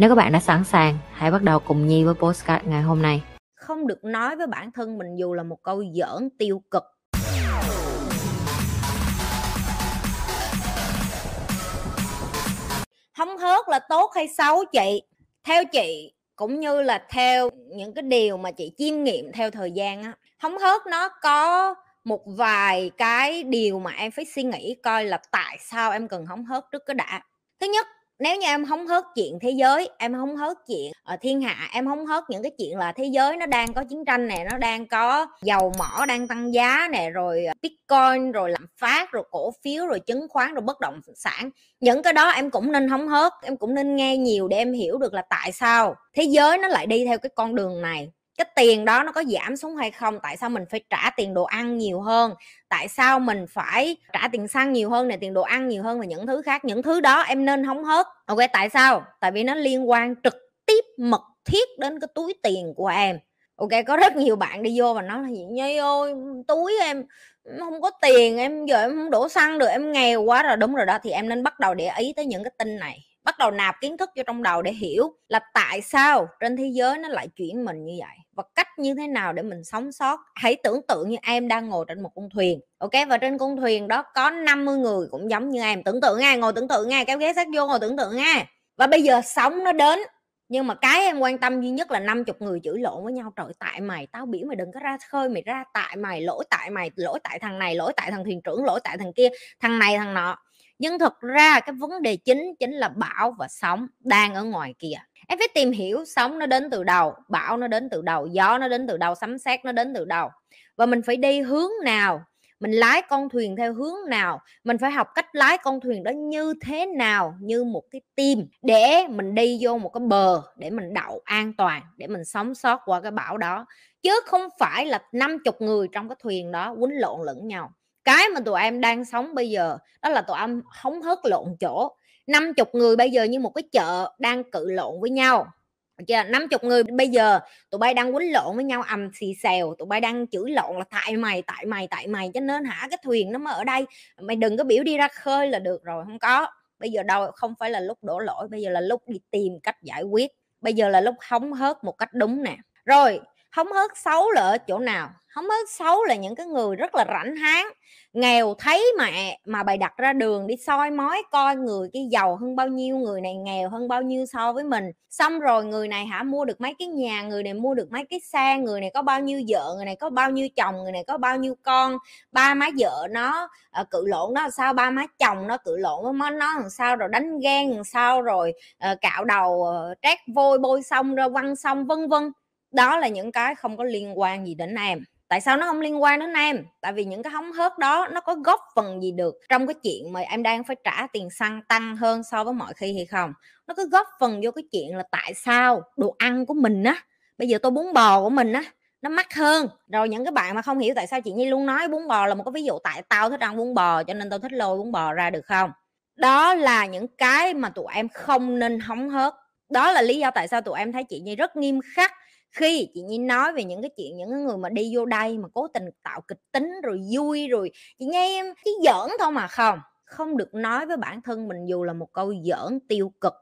Nếu các bạn đã sẵn sàng, hãy bắt đầu cùng Nhi với postcard ngày hôm nay. Không được nói với bản thân mình dù là một câu giỡn tiêu cực. Hóng hớt là tốt hay xấu chị? Theo chị cũng như là theo những cái điều mà chị chiêm nghiệm theo thời gian á, hóng hớt nó có một vài cái điều mà em phải suy nghĩ coi là tại sao em cần hóng hớt trước cái đã. Thứ nhất nếu như em không hớt chuyện thế giới, em không hớt chuyện ở thiên hạ, em không hớt những cái chuyện là thế giới nó đang có chiến tranh này nó đang có dầu mỏ đang tăng giá nè, rồi ờ, bitcoin, rồi lạm phát, rồi cổ phiếu, rồi chứng khoán, rồi bất động sản, những cái đó em cũng nên không hớt, em cũng nên nghe nhiều để em hiểu được là tại sao thế giới nó lại đi theo cái con đường này cái tiền đó nó có giảm xuống hay không? Tại sao mình phải trả tiền đồ ăn nhiều hơn? Tại sao mình phải trả tiền xăng nhiều hơn này tiền đồ ăn nhiều hơn và những thứ khác? Những thứ đó em nên hóng hớt. Ok, tại sao? Tại vì nó liên quan trực tiếp, mật thiết đến cái túi tiền của em. Ok, có rất nhiều bạn đi vô và nói là gì nhây ơi, túi em không có tiền, em giờ em không đổ xăng được, em nghèo quá rồi. Đúng rồi đó, thì em nên bắt đầu để ý tới những cái tin này bắt đầu nạp kiến thức vô trong đầu để hiểu là tại sao trên thế giới nó lại chuyển mình như vậy và cách như thế nào để mình sống sót. Hãy tưởng tượng như em đang ngồi trên một con thuyền, ok? Và trên con thuyền đó có 50 người cũng giống như em. Tưởng tượng nghe ngồi tưởng tượng nghe kéo ghế sát vô ngồi tưởng tượng nghe và bây giờ sóng nó đến, nhưng mà cái em quan tâm duy nhất là 50 người chửi lộn với nhau. Trời, tại mày, tao biểu mày đừng có ra khơi, mày ra tại mày, lỗi tại mày, lỗi tại thằng này, lỗi tại thằng thuyền trưởng, lỗi tại thằng kia, thằng này, thằng nọ nhưng thực ra cái vấn đề chính chính là bão và sóng đang ở ngoài kia. Em phải tìm hiểu sóng nó đến từ đầu bão nó đến từ đầu gió nó đến từ đầu sấm sét nó đến từ đầu và mình phải đi hướng nào? Mình lái con thuyền theo hướng nào? Mình phải học cách lái con thuyền đó như thế nào? Như một cái tim để mình đi vô một cái bờ để mình đậu an toàn, để mình sống sót qua cái bão đó. Chứ không phải là 50 người trong cái thuyền đó quýnh lộn lẫn nhau cái mà tụi em đang sống bây giờ, đó là tụi em hóng hớt lộn chỗ. 50 người bây giờ như một cái chợ đang cự lộn với nhau chưa? 50 người bây giờ, tụi bay đang quýnh lộn với nhau, ầm xì xèo, tụi bay đang chửi lộn là tại mày tại mày tại mày cho nên hả? Cái thuyền nó mới ở đây. Mày đừng có biểu đi ra khơi là được rồi, không có. Bây giờ đâu, không phải là lúc đổ lỗi, bây giờ là lúc đi tìm cách giải quyết. Bây giờ là lúc hóng hớt một cách đúng nè. Rồi hóng hớt xấu là ở chỗ nào? Hóng hớt xấu là những cái người rất là rảnh háng nghèo thấy mẹ mà bày đặt ra đường đi soi mói coi người cái giàu hơn bao nhiêu người này nghèo hơn bao nhiêu so với mình. Xong rồi người này hả mua được mấy cái nhà người này mua được mấy cái xe người này có bao nhiêu vợ người này có bao nhiêu chồng người này có bao nhiêu con ba má vợ nó uh, cự lộn nó sao ba má chồng nó cự lộn với nó làm sao rồi đánh ghen làm sao rồi uh, cạo đầu uh, trét vôi bôi xong ra quăng xong vân vân đó là những cái không có liên quan gì đến em. Tại sao nó không liên quan đến em? Tại vì những cái hóng hớt đó nó có góp phần gì được trong cái chuyện mà em đang phải trả tiền xăng tăng hơn so với mọi khi hay không? Nó có góp phần vô cái chuyện là tại sao đồ ăn của mình á, bây giờ tôi bún bò của mình á, nó mắc hơn. Rồi những cái bạn mà không hiểu tại sao chị nhi luôn nói bún bò là một cái ví dụ tại tao thích ăn bún bò cho nên tao thích lôi bún bò ra được không? Đó là những cái mà tụi em không nên hóng hớt. Đó là lý do tại sao tụi em thấy chị nhi rất nghiêm khắc khi chị Nhi nói về những cái chuyện, những cái người mà đi vô đây mà cố tình tạo kịch tính rồi vui rồi, chị Nhi em chỉ giỡn thôi mà không không được nói với bản thân mình dù là một câu giỡn tiêu cực.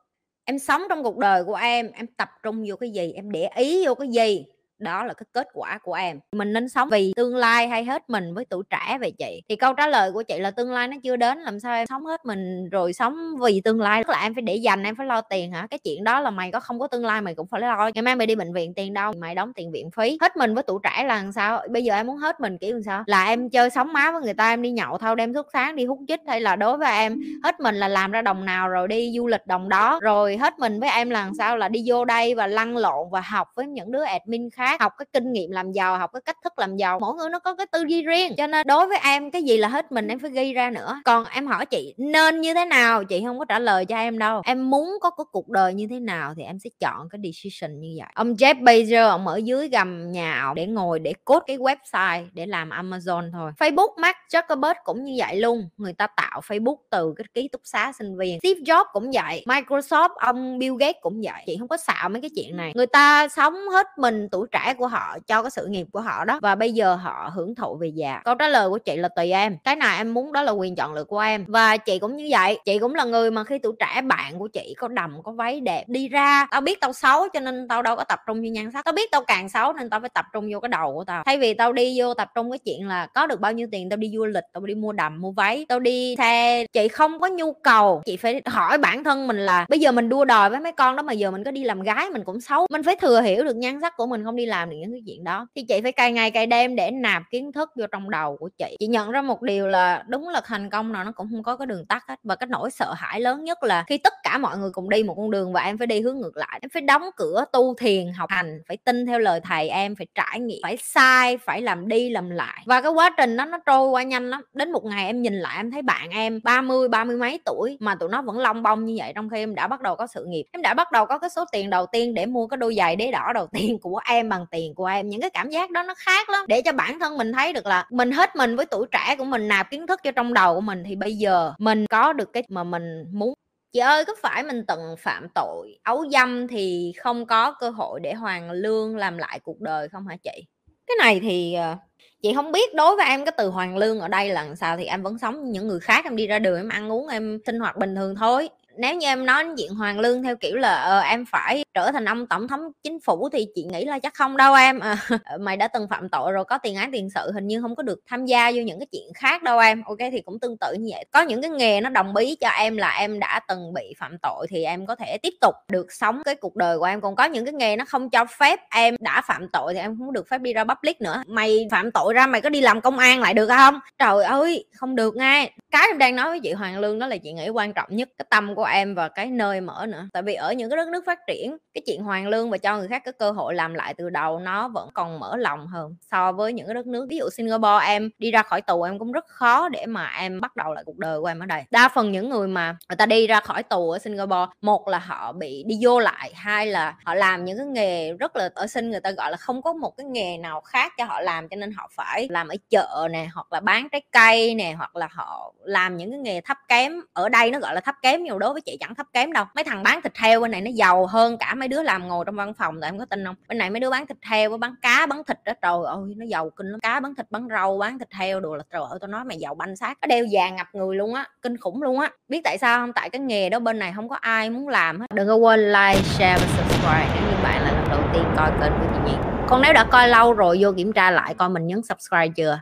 Em sống trong cuộc đời của em em tập trung vô cái gì, em để ý vô cái gì? Đó là cái kết quả của em. Mình nên sống vì tương lai hay hết mình với tuổi trẻ vậy chị? Thì câu trả lời của chị là tương lai nó chưa đến, làm sao em sống hết mình rồi sống vì tương lai? Tức là em phải để dành, em phải lo tiền hả? Cái chuyện đó là mày có không có tương lai mày cũng phải lo. Ngày mai mày đi bệnh viện tiền đâu? Mày đóng tiền viện phí. Hết mình với tuổi trẻ là làm sao? Bây giờ em muốn hết mình kiểu làm sao? Là em chơi sống má với người ta, em đi nhậu thâu đem thuốc sáng, đi hút chích, hay là đối với em, hết mình là làm ra đồng nào rồi đi du lịch đồng đó. Rồi hết mình với em là làm sao? Là đi vô đây và lăn lộn và học với những đứa admin khác khác học cái kinh nghiệm làm giàu, học cái cách thức làm giàu. Mỗi người nó có cái tư duy riêng. Cho nên đối với em, cái gì là hết mình em phải ghi ra nữa. Còn em hỏi chị, nên như thế nào? Chị không có trả lời cho em đâu. Em muốn có cái cuộc đời như thế nào thì em sẽ chọn cái decision như vậy. Ông Jeff Bezos, ông ở dưới gầm nhà ông để ngồi, để cốt cái website, để làm Amazon thôi. Facebook, Mark Zuckerberg cũng như vậy luôn. Người ta tạo Facebook từ cái ký túc xá sinh viên. Steve Jobs cũng vậy. Microsoft, ông Bill Gates cũng vậy. Chị không có xạo mấy cái chuyện này. Người ta sống hết mình, tuổi trẻ của họ, cho cái sự nghiệp của họ đó. Và bây giờ họ hưởng thụ về già. Câu trả lời của chị là tùy em. Cái nào em muốn đó là quyền chọn lựa của em. Và chị cũng như vậy, chị cũng là người mà khi tuổi trẻ bạn của chị có đầm, có váy đẹp đi ra, tao biết tao xấu cho nên tao đâu có tập trung như nhan sắc. Tao biết tao càng xấu nên tao phải tập trung vô cái đầu của tao. Thay vì tao đi vô tập trung cái chuyện là có được bao nhiêu tiền tao đi du lịch, tao đi mua đầm, mua váy, tao đi xe. Chị không có nhu cầu. Chị phải hỏi bản thân mình là bây giờ mình đua đòi với mấy con đó mà giờ mình có đi làm gái mình cũng xấu. Mình phải thừa hiểu được nhan sắc của mình, không đi làm được những cái chuyện đó. Thì chị phải cày ngày cày đêm để nạp kiến thức vô trong đầu của chị. Chị nhận ra một điều là đúng là thành công nào nó cũng không có cái đường tắt hết. Và cái nỗi sợ hãi lớn nhất là khi tất cả mọi người cùng đi một con đường và em phải đi hướng ngược lại. Em phải đóng cửa tu thiền, học hành, phải tin theo lời thầy em, phải trải nghiệm, phải sai, phải làm đi làm lại. Và cái quá trình đó nó trôi qua nhanh lắm. Đến một ngày em nhìn lại em thấy bạn em 30 30 mấy tuổi mà tụi nó vẫn long bông như vậy trong khi em đã bắt đầu có sự nghiệp. Em đã bắt đầu có cái số tiền đầu tiên để mua cái đôi giày đế đỏ đầu tiên của em mà bằng tiền của em. Những cái cảm giác đó nó khác lắm. Để cho bản thân mình thấy được là mình hết mình với tuổi trẻ của mình, nạp kiến thức cho trong đầu của mình, thì bây giờ mình có được cái mà mình muốn. Chị ơi, có phải mình từng phạm tội, ấu dâm thì không có cơ hội để hoàn lương làm lại cuộc đời không hả chị? Cái này thì ờ, chị không biết đối với em cái từ hoàn lương ở đây là sao, thì em vẫn sống như những người khác, em đi ra đường em ăn uống, em sinh hoạt bình thường thôi nếu như em nói diện hoàng lương theo kiểu là ờ, em phải trở thành ông tổng thống chính phủ thì chị nghĩ là chắc không đâu em. À, mày đã từng phạm tội rồi có tiền án tiền sự hình như không có được tham gia vô những cái chuyện khác đâu em. Ok thì cũng tương tự như vậy. Có những cái nghề nó đồng ý cho em là em đã từng bị phạm tội thì em có thể tiếp tục được sống cái cuộc đời của em. Còn có những cái nghề nó không cho phép em đã phạm tội thì em không được phép đi ra public nữa. Mày phạm tội ra mày có đi làm công an lại được không? Trời ơi không được ngay cái em đang nói với chị hoàng lương đó là chị nghĩ quan trọng nhất cái tâm của em và cái nơi mở nữa. Tại vì ở những cái đất nước phát triển, cái chuyện hoàn lương và cho người khác cái cơ hội làm lại từ đầu nó vẫn còn mở lòng hơn so với những cái đất nước. Ví dụ Singapore em đi ra khỏi tù em cũng rất khó để mà em bắt đầu lại cuộc đời của em ở đây. Đa phần những người mà người ta đi ra khỏi tù ở Singapore, một là họ bị đi vô lại, hai là họ làm những cái nghề rất là ở sinh người ta gọi là không có một cái nghề nào khác cho họ làm, cho nên họ phải làm ở chợ nè, hoặc là bán trái cây nè, hoặc là họ làm những cái nghề thấp kém. Ở đây nó gọi là thấp kém nhiều đối với chị chẳng thấp kém đâu. Mấy thằng bán thịt heo, bên này nó giàu hơn cả mấy đứa làm ngồi trong văn phòng, tại em có tin không? Bên này mấy đứa bán thịt heo, bán cá, bán thịt đó, trời ơi, nó giàu kinh lắm. Cá bán thịt, bán rau, bán thịt heo đồ là trời ơi Tôi nói mày giàu banh xác. Nó đeo vàng ngập người luôn á, kinh khủng luôn á. Biết tại sao không? Tại cái nghề đó bên này không có ai muốn làm hết. Đừng có quên like, share và subscribe nếu như bạn là lần đầu tiên coi kênh của chị Nhi. Còn nếu đã coi lâu rồi, vô kiểm tra lại coi mình nhấn subscribe chưa?